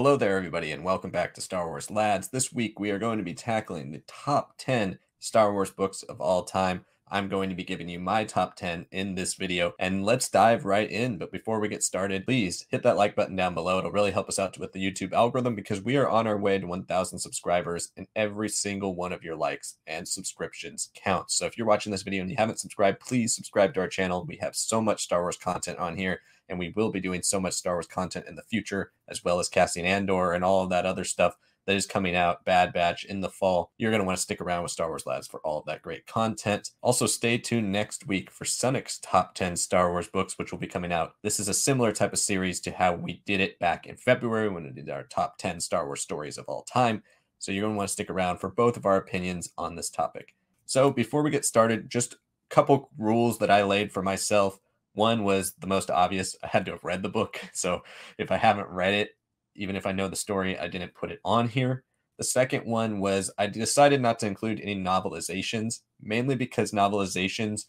Hello there, everybody, and welcome back to Star Wars Lads. This week we are going to be tackling the top 10 Star Wars books of all time. I'm going to be giving you my top 10 in this video, and let's dive right in. But before we get started, please hit that like button down below. It'll really help us out with the YouTube algorithm because we are on our way to 1,000 subscribers, and every single one of your likes and subscriptions counts. So if you're watching this video and you haven't subscribed, please subscribe to our channel. We have so much Star Wars content on here and we will be doing so much Star Wars content in the future, as well as Cassian Andor and all of that other stuff that is coming out, Bad Batch in the fall. You're going to want to stick around with Star Wars Labs for all of that great content. Also, stay tuned next week for Sunik's top 10 Star Wars books, which will be coming out. This is a similar type of series to how we did it back in February when we did our top 10 Star Wars stories of all time. So you're going to want to stick around for both of our opinions on this topic. So before we get started, just a couple rules that I laid for myself one was the most obvious. I had to have read the book. So if I haven't read it, even if I know the story, I didn't put it on here. The second one was I decided not to include any novelizations, mainly because novelizations,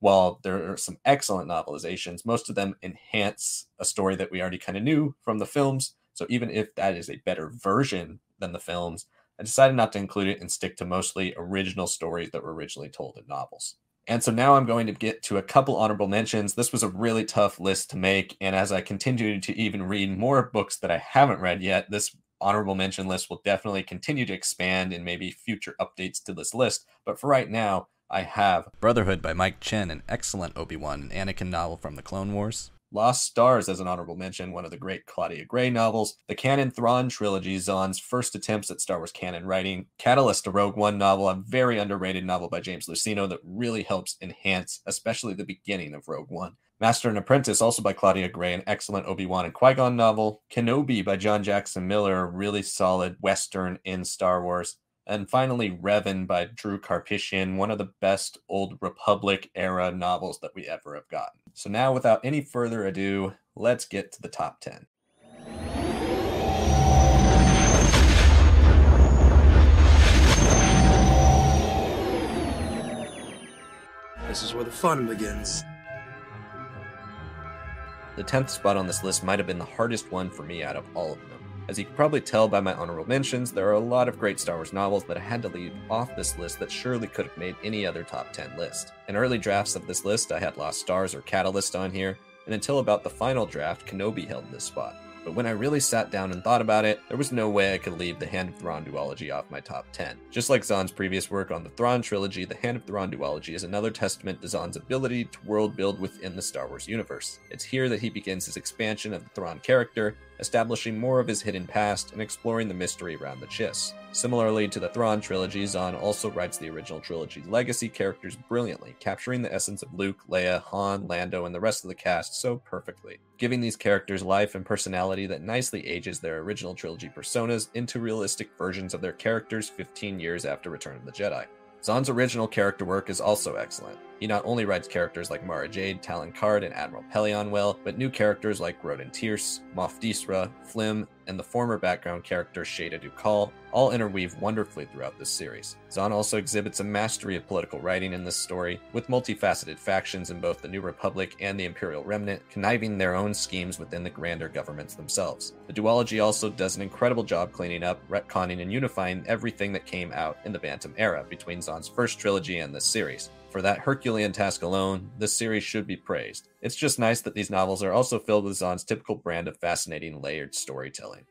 while there are some excellent novelizations, most of them enhance a story that we already kind of knew from the films. So even if that is a better version than the films, I decided not to include it and stick to mostly original stories that were originally told in novels. And so now I'm going to get to a couple honorable mentions. This was a really tough list to make. And as I continue to even read more books that I haven't read yet, this honorable mention list will definitely continue to expand in maybe future updates to this list. But for right now, I have Brotherhood by Mike Chen, an excellent Obi Wan and Anakin novel from the Clone Wars. Lost Stars as an honorable mention, one of the great Claudia Gray novels. The Canon Thrawn trilogy, Zahn's first attempts at Star Wars canon writing. Catalyst, a Rogue One novel, a very underrated novel by James Luceno that really helps enhance, especially the beginning of Rogue One. Master and Apprentice, also by Claudia Gray, an excellent Obi Wan and Qui Gon novel. Kenobi by John Jackson Miller, a really solid Western in Star Wars. And finally, Revan by Drew Karpyshyn, one of the best Old Republic era novels that we ever have gotten. So now, without any further ado, let's get to the top 10. This is where the fun begins. The 10th spot on this list might have been the hardest one for me out of all of them. As you can probably tell by my honorable mentions, there are a lot of great Star Wars novels that I had to leave off this list that surely could have made any other top 10 list. In early drafts of this list, I had Lost Stars or Catalyst on here, and until about the final draft, Kenobi held this spot. But when I really sat down and thought about it, there was no way I could leave the Hand of Thrawn duology off my top 10. Just like Zahn's previous work on the Thrawn trilogy, the Hand of Thrawn duology is another testament to Zahn's ability to world build within the Star Wars universe. It's here that he begins his expansion of the Thrawn character, establishing more of his hidden past and exploring the mystery around the Chiss. Similarly to the Thrawn trilogy, Zahn also writes the original trilogy's legacy characters brilliantly, capturing the essence of Luke, Leia, Han, Lando, and the rest of the cast so perfectly, giving these characters life and personality that nicely ages their original trilogy personas into realistic versions of their characters 15 years after Return of the Jedi. Zahn's original character work is also excellent. He not only writes characters like Mara Jade, Talon Karrde, and Admiral Pellaeon well, but new characters like Grodin Tierce, Moff Disra, Flim, and the former background character Shada Dukal all interweave wonderfully throughout this series. Zahn also exhibits a mastery of political writing in this story, with multifaceted factions in both the New Republic and the Imperial Remnant conniving their own schemes within the grander governments themselves. The duology also does an incredible job cleaning up, retconning, and unifying everything that came out in the Bantam era between Zahn's first trilogy and this series. For that Herculean task alone, this series should be praised. It's just nice that these novels are also filled with Zahn's typical brand of fascinating layered storytelling.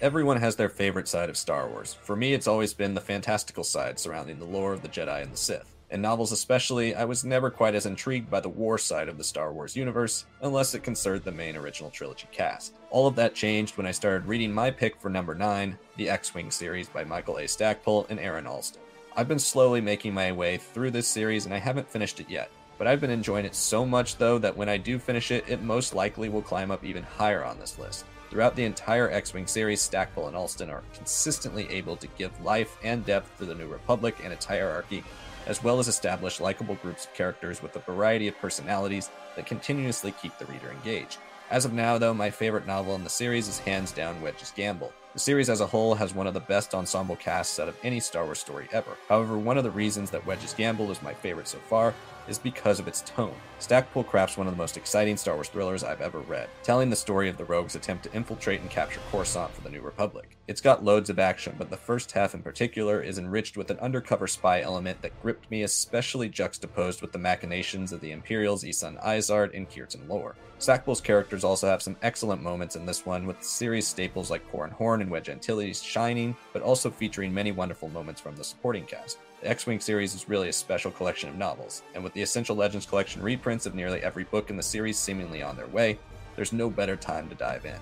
Everyone has their favorite side of Star Wars. For me, it's always been the fantastical side surrounding the lore of the Jedi and the Sith. In novels especially, I was never quite as intrigued by the war side of the Star Wars universe, unless it concerned the main original trilogy cast. All of that changed when I started reading my pick for number 9, the X-Wing series by Michael A. Stackpole and Aaron Allston. I've been slowly making my way through this series and I haven't finished it yet, but I've been enjoying it so much though that when I do finish it, it most likely will climb up even higher on this list. Throughout the entire X Wing series, Stackpole and Allston are consistently able to give life and depth to the New Republic and its hierarchy, as well as establish likable groups of characters with a variety of personalities that continuously keep the reader engaged. As of now, though, my favorite novel in the series is hands down Wedge's Gamble. The series as a whole has one of the best ensemble casts out of any Star Wars story ever. However, one of the reasons that Wedge's Gamble is my favorite so far is because of its tone. Stackpole crafts one of the most exciting Star Wars thrillers I've ever read, telling the story of the rogues' attempt to infiltrate and capture Coruscant for the New Republic. It's got loads of action, but the first half in particular is enriched with an undercover spy element that gripped me, especially juxtaposed with the machinations of the Imperials Ysanne Isard and Kirtan Loor. Stackpole's characters also have some excellent moments in this one, with series staples like Corran Horn and Wedge Antilles shining, but also featuring many wonderful moments from the supporting cast. The X Wing series is really a special collection of novels, and with the Essential Legends collection reprints of nearly every book in the series seemingly on their way, there's no better time to dive in.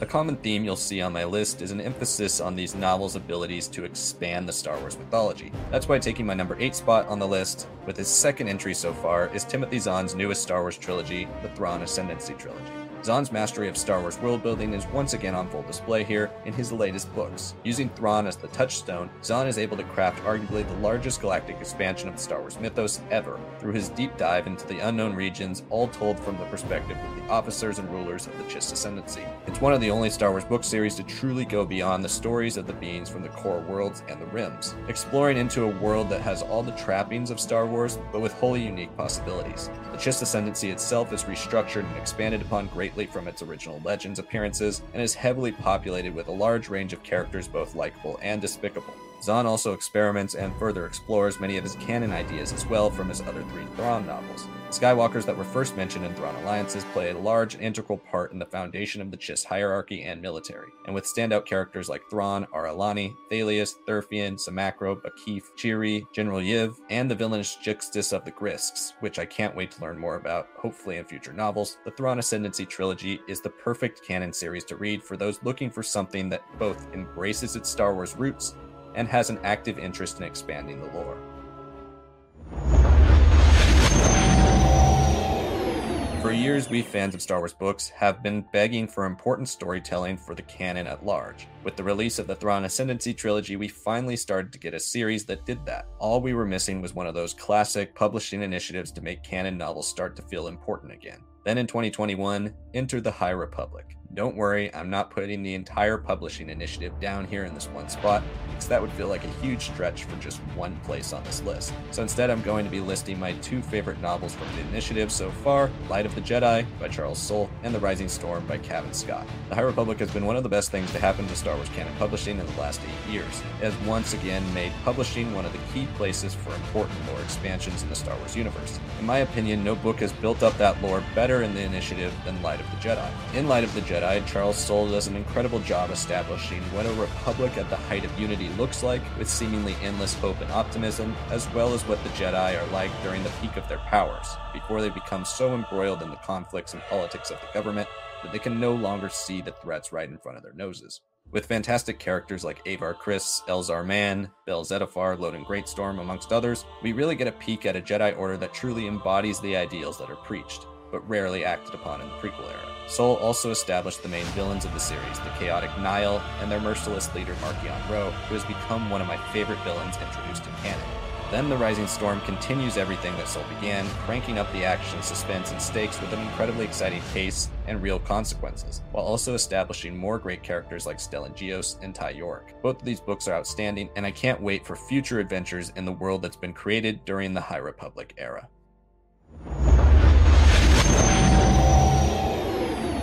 A common theme you'll see on my list is an emphasis on these novels' abilities to expand the Star Wars mythology. That's why taking my number 8 spot on the list, with his second entry so far, is Timothy Zahn's newest Star Wars trilogy, the Thrawn Ascendancy trilogy. Zahn's mastery of Star Wars world building is once again on full display here in his latest books. Using Thrawn as the touchstone, Zahn is able to craft arguably the largest galactic expansion of the Star Wars mythos ever through his deep dive into the unknown regions, all told from the perspective of the officers and rulers of the Chiss Ascendancy. It's one of the only Star Wars book series to truly go beyond the stories of the beings from the core worlds and the rims, exploring into a world that has all the trappings of Star Wars, but with wholly unique possibilities. The Chiss Ascendancy itself is restructured and expanded upon greatly greatly from its original Legends appearances and is heavily populated with a large range of characters both likable and despicable. Zahn also experiments and further explores many of his canon ideas as well from his other three Thrawn novels. The Skywalkers that were first mentioned in Thrawn Alliances play a large and integral part in the foundation of the Chiss hierarchy and military, and with standout characters like Thrawn, Ar'alani, Thalias, Thurfian, Samakro, Bakif, Cheery, General Yiv, and the villainous Jixtus of the Grysks, which I can't wait to learn more about, hopefully in future novels. The Thrawn Ascendancy trilogy is the perfect canon series to read for those looking for something that both embraces its Star Wars roots and has an active interest in expanding the lore. For years, we fans of Star Wars books have been begging for important storytelling for the canon at large. With the release of the Thrawn Ascendancy trilogy, we finally started to get a series that did that. All we were missing was one of those classic publishing initiatives to make canon novels start to feel important again. Then in 2021, enter the High Republic. Don't worry, I'm not putting the entire publishing initiative down here in this one spot, because that would feel like a huge stretch for just one place on this list. So instead, I'm going to be listing my two favorite novels from the initiative so far Light of the Jedi by Charles Soule and The Rising Storm by Kevin Scott. The High Republic has been one of the best things to happen to Star Wars canon publishing in the last eight years. It has once again made publishing one of the key places for important lore expansions in the Star Wars universe. In my opinion, no book has built up that lore better in the initiative than Light of the Jedi. In Light of the Jedi, Jedi, Charles Soule does an incredible job establishing what a republic at the height of unity looks like, with seemingly endless hope and optimism, as well as what the Jedi are like during the peak of their powers, before they become so embroiled in the conflicts and politics of the government that they can no longer see the threats right in front of their noses. With fantastic characters like Avar Kriss, Elzar Mann, Bell Zettifar, Loden Greatstorm, amongst others, we really get a peek at a Jedi Order that truly embodies the ideals that are preached but rarely acted upon in the prequel era. Soule also established the main villains of the series, the chaotic Nihil and their merciless leader Marchion Ro, who has become one of my favorite villains introduced in canon. Then The Rising Storm continues everything that Soule began, cranking up the action, suspense, and stakes with an incredibly exciting pace and real consequences, while also establishing more great characters like Stellan Gios and Ty Yorrick. Both of these books are outstanding, and I can't wait for future adventures in the world that's been created during the High Republic era.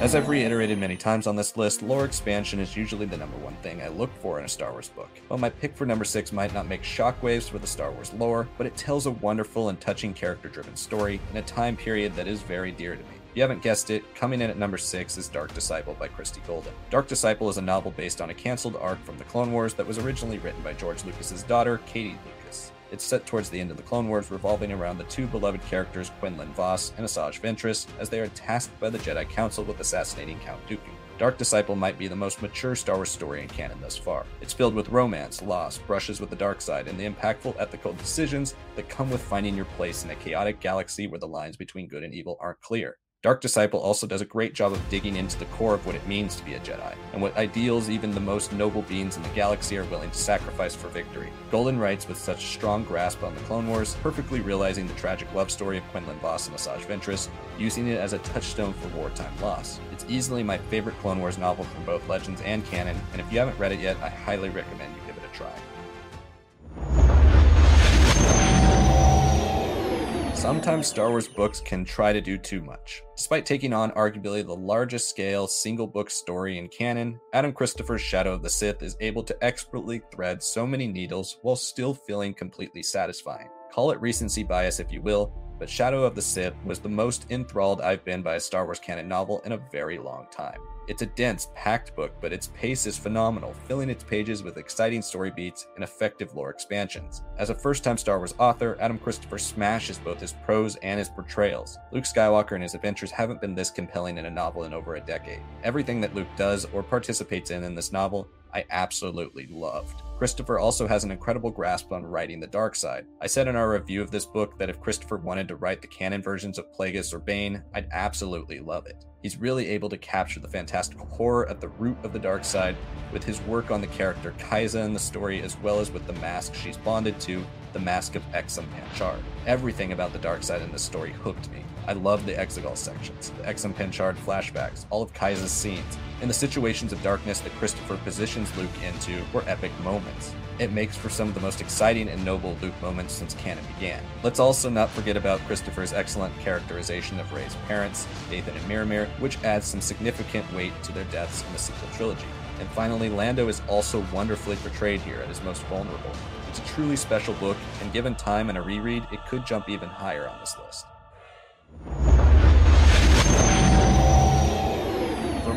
As I've reiterated many times on this list, lore expansion is usually the number one thing I look for in a Star Wars book. While my pick for number 6 might not make shockwaves for the Star Wars lore, but it tells a wonderful and touching character driven story in a time period that is very dear to me. If you haven't guessed it, coming in at number 6 is Dark Disciple by Christie Golden. Dark Disciple is a novel based on a cancelled arc from the Clone Wars that was originally written by George Lucas's daughter, Katie Lucas. It's set towards the end of the Clone Wars, revolving around the two beloved characters Quinlan Vos and Asajj Ventress, as they are tasked by the Jedi Council with assassinating Count Dooku. Dark Disciple might be the most mature Star Wars story in canon thus far. It's filled with romance, loss, brushes with the dark side, and the impactful ethical decisions that come with finding your place in a chaotic galaxy where the lines between good and evil aren't clear. Dark Disciple also does a great job of digging into the core of what it means to be a Jedi, and what ideals even the most noble beings in the galaxy are willing to sacrifice for victory. Golden writes with such a strong grasp on the Clone Wars, perfectly realizing the tragic love story of Quinlan Vos and Asajj Ventress, using it as a touchstone for wartime loss. It's easily my favorite Clone Wars novel from both Legends and canon, and if you haven't read it yet, I highly recommend you give it a try. Sometimes Star Wars books can try to do too much. Despite taking on arguably the largest scale single book story in canon, Adam Christopher's Shadow of the Sith is able to expertly thread so many needles while still feeling completely satisfying. Call it recency bias if you will, but Shadow of the Sith was the most enthralled I've been by a Star Wars canon novel in a very long time. It's a dense, packed book, but its pace is phenomenal, filling its pages with exciting story beats and effective lore expansions. As a first time Star Wars author, Adam Christopher smashes both his prose and his portrayals. Luke Skywalker and his adventures haven't been this compelling in a novel in over a decade. Everything that Luke does or participates in in this novel, I absolutely loved. Christopher also has an incredible grasp on writing the dark side. I said in our review of this book that if Christopher wanted to write the canon versions of Plagueis or Bane, I'd absolutely love it. He's really able to capture the fantastical horror at the root of the dark side with his work on the character Kaiza in the story, as well as with the mask she's bonded to, the Mask of Exim Panshard. Everything about the dark side in this story hooked me. I love the Exegol sections, the Exim Panshard flashbacks, all of Kyza's scenes, and the situations of darkness that Christopher positions Luke into were epic moments. It makes for some of the most exciting and noble Luke moments since canon began. Let's also not forget about Christopher's excellent characterization of Rey's parents, Dathan and Miramir, which adds some significant weight to their deaths in the sequel trilogy. And finally, Lando is also wonderfully portrayed here at his most vulnerable. It's a truly special book, and given time and a reread, it could jump even higher on this list.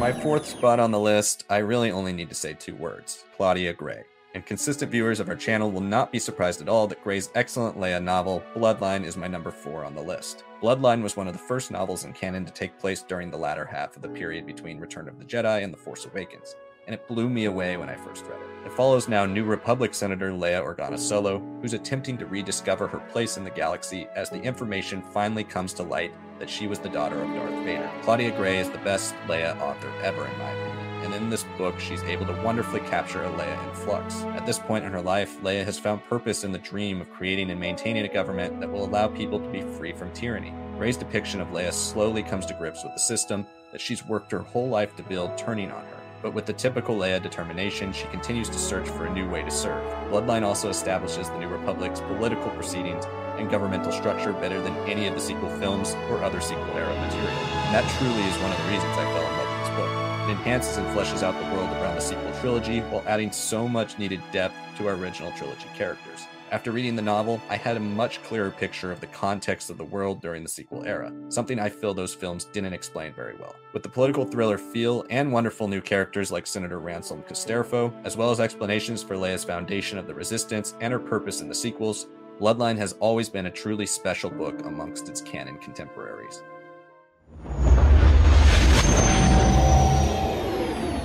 My fourth spot on the list, I really only need to say two words Claudia Gray. And consistent viewers of our channel will not be surprised at all that Gray's excellent Leia novel, Bloodline, is my number four on the list. Bloodline was one of the first novels in canon to take place during the latter half of the period between Return of the Jedi and The Force Awakens, and it blew me away when I first read it. It follows now New Republic Senator Leia Organa Solo, who's attempting to rediscover her place in the galaxy as the information finally comes to light that she was the daughter of Darth Vader. Claudia Gray is the best Leia author ever, in my opinion and in this book, she's able to wonderfully capture a Leia in flux. At this point in her life, Leia has found purpose in the dream of creating and maintaining a government that will allow people to be free from tyranny. Gray's depiction of Leia slowly comes to grips with the system that she's worked her whole life to build turning on her. But with the typical Leia determination, she continues to search for a new way to serve. Bloodline also establishes the New Republic's political proceedings and governmental structure better than any of the sequel films or other sequel era material. And that truly is one of the reasons I fell in love with this book. It enhances and fleshes out the world around the sequel trilogy while adding so much needed depth to our original trilogy characters. After reading the novel, I had a much clearer picture of the context of the world during the sequel era, something I feel those films didn't explain very well. With the political thriller feel and wonderful new characters like Senator Ransom Casterfo, as well as explanations for Leia's foundation of the Resistance and her purpose in the sequels, Bloodline has always been a truly special book amongst its canon contemporaries.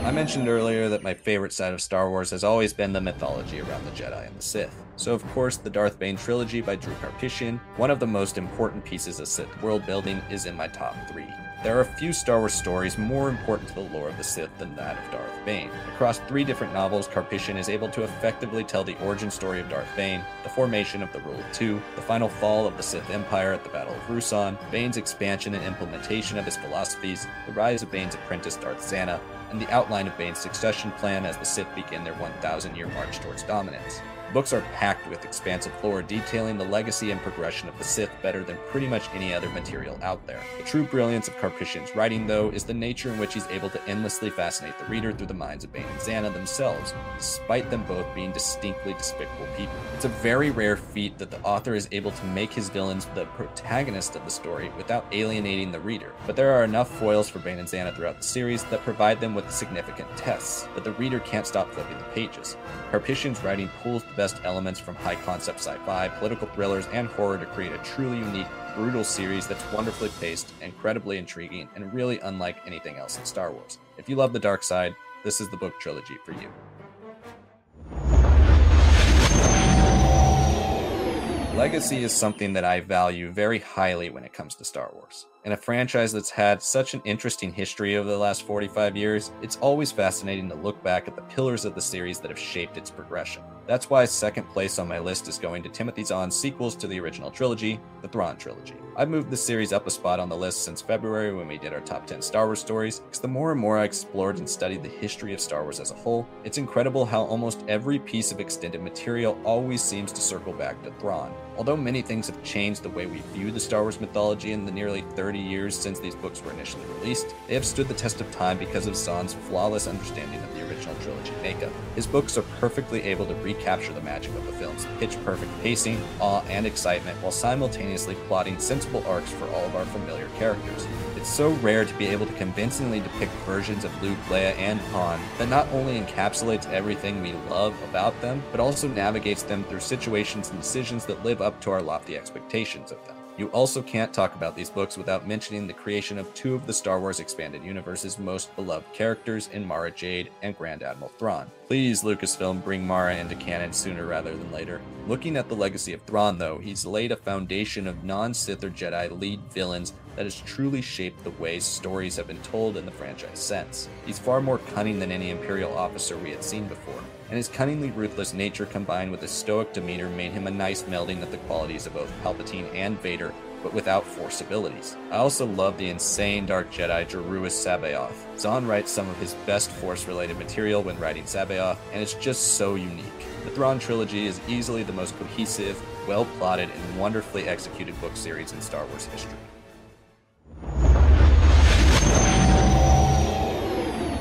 I mentioned earlier that my favorite side of Star Wars has always been the mythology around the Jedi and the Sith. So, of course, the Darth Bane trilogy by Drew Karpyshyn, one of the most important pieces of Sith world building, is in my top three. There are a few Star Wars stories more important to the lore of the Sith than that of Darth Bane. Across three different novels, Karpyshyn is able to effectively tell the origin story of Darth Bane, the formation of the Rule of Two, the final fall of the Sith Empire at the Battle of Ruusan, Bane's expansion and implementation of his philosophies, the rise of Bane's apprentice Darth Zannah, and the outline of Bane's succession plan as the Sith begin their 1,000 year march towards dominance. Books are packed with expansive lore detailing the legacy and progression of the Sith better than pretty much any other material out there. The true brilliance of Karpyshyn's writing, though, is the nature in which he's able to endlessly fascinate the reader through the minds of Bane and Zannah themselves, despite them both being distinctly despicable people. It's a very rare feat that the author is able to make his villains the protagonist of the story without alienating the reader, but there are enough foils for Bane and Zannah throughout the series that provide them with significant tests that the reader can't stop flipping the pages. Karpyshyn's writing pulls best elements from high concept sci fi, political thrillers, and horror to create a truly unique, brutal series that's wonderfully paced, incredibly intriguing, and really unlike anything else in Star Wars. If you love the dark side, this is the book trilogy for you. Legacy is something that I value very highly when it comes to Star Wars. In a franchise that's had such an interesting history over the last 45 years, it's always fascinating to look back at the pillars of the series that have shaped its progression. That's why second place on my list is going to Timothy Zahn's sequels to the original trilogy, the Thrawn trilogy. I've moved the series up a spot on the list since February when we did our top 10 Star Wars stories, because the more and more I explored and studied the history of Star Wars as a whole, it's incredible how almost every piece of extended material always seems to circle back to Thrawn. Although many things have changed the way we view the Star Wars mythology in the nearly 30 years since these books were initially released, they have stood the test of time because of Zahn's flawless understanding of the original trilogy makeup. His books are perfectly able to recapture the magic of the film's pitch perfect pacing, awe, and excitement while simultaneously plotting sensible arcs for all of our familiar characters. It's so rare to be able to convincingly depict versions of Luke, Leia, and Han that not only encapsulates everything we love about them, but also navigates them through situations and decisions that live up to our lofty expectations of them. You also can't talk about these books without mentioning the creation of two of the Star Wars Expanded Universe's most beloved characters in Mara Jade and Grand Admiral Thrawn. Please, Lucasfilm, bring Mara into canon sooner rather than later. Looking at the legacy of Thrawn, though, he's laid a foundation of non Sith or Jedi lead villains that has truly shaped the way stories have been told in the franchise since. He's far more cunning than any Imperial officer we had seen before, and his cunningly ruthless nature combined with his stoic demeanor made him a nice melding of the qualities of both Palpatine and Vader, but without Force abilities. I also love the insane Dark Jedi Joruus C'baoth. Zahn writes some of his best Force related material when writing C'baoth, and it's just so unique. The Thrawn trilogy is easily the most cohesive, well plotted, and wonderfully executed book series in Star Wars history.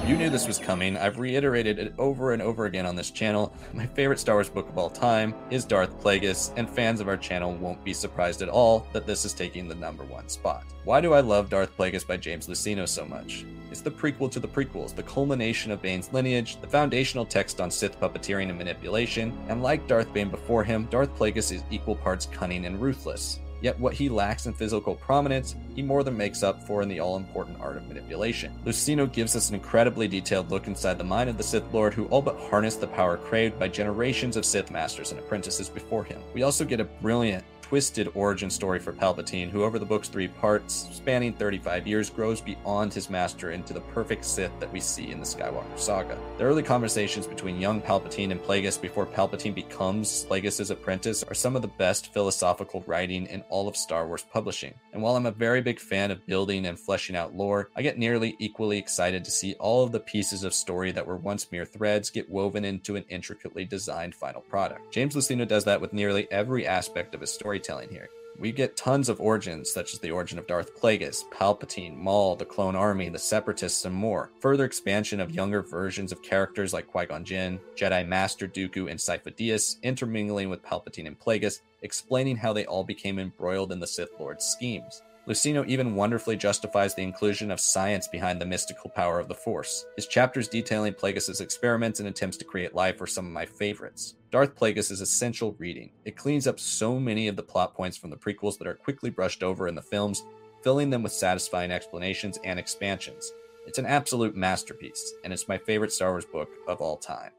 You knew this was coming. I've reiterated it over and over again on this channel. My favorite Star Wars book of all time is Darth Plagueis, and fans of our channel won't be surprised at all that this is taking the number one spot. Why do I love Darth Plagueis by James Luceno so much? It's the prequel to the prequels, the culmination of Bane's lineage, the foundational text on Sith puppeteering and manipulation, and like Darth Bane before him, Darth Plagueis is equal parts cunning and ruthless. Yet what he lacks in physical prominence, he more than makes up for in the all important art of manipulation. Luceno gives us an incredibly detailed look inside the mind of the Sith Lord who all but harnessed the power craved by generations of Sith masters and apprentices before him. We also get a brilliant twisted origin story for Palpatine, who over the book's three parts, spanning 35 years, grows beyond his master into the perfect Sith that we see in the Skywalker saga. The early conversations between young Palpatine and Plagueis before Palpatine becomes Plagueis' apprentice are some of the best philosophical writing in all of Star Wars publishing. And while I'm a very big fan of building and fleshing out lore, I get nearly equally excited to see all of the pieces of story that were once mere threads get woven into an intricately designed final product. James Luceno does that with nearly every aspect of his story storytelling here. We get tons of origins, such as the origin of Darth Plagueis, Palpatine, Maul, the Clone Army, the Separatists, and more. Further expansion of younger versions of characters like Qui Gon Jinn, Jedi Master Dooku, and Sifo Dyas, intermingling with Palpatine and Plagueis, explaining how they all became embroiled in the Sith Lord's schemes. Luceno even wonderfully justifies the inclusion of science behind the mystical power of the Force. His chapters detailing Plagueis' experiments and attempts to create life are some of my favorites. Darth Plagueis is essential reading. It cleans up so many of the plot points from the prequels that are quickly brushed over in the films, filling them with satisfying explanations and expansions. It's an absolute masterpiece, and it's my favorite Star Wars book of all time.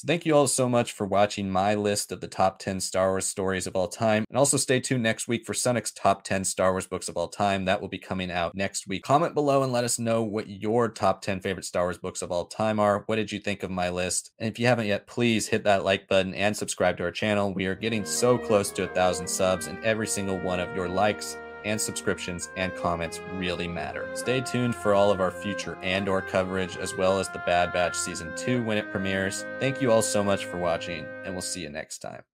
So thank you all so much for watching my list of the top 10 Star Wars stories of all time. And also stay tuned next week for Sonic's top 10 Star Wars books of all time. That will be coming out next week. Comment below and let us know what your top 10 favorite Star Wars books of all time are. What did you think of my list? And if you haven't yet, please hit that like button and subscribe to our channel. We are getting so close to a thousand subs, and every single one of your likes and subscriptions and comments really matter. Stay tuned for all of our future Andor coverage as well as the Bad Batch season 2 when it premieres. Thank you all so much for watching and we'll see you next time.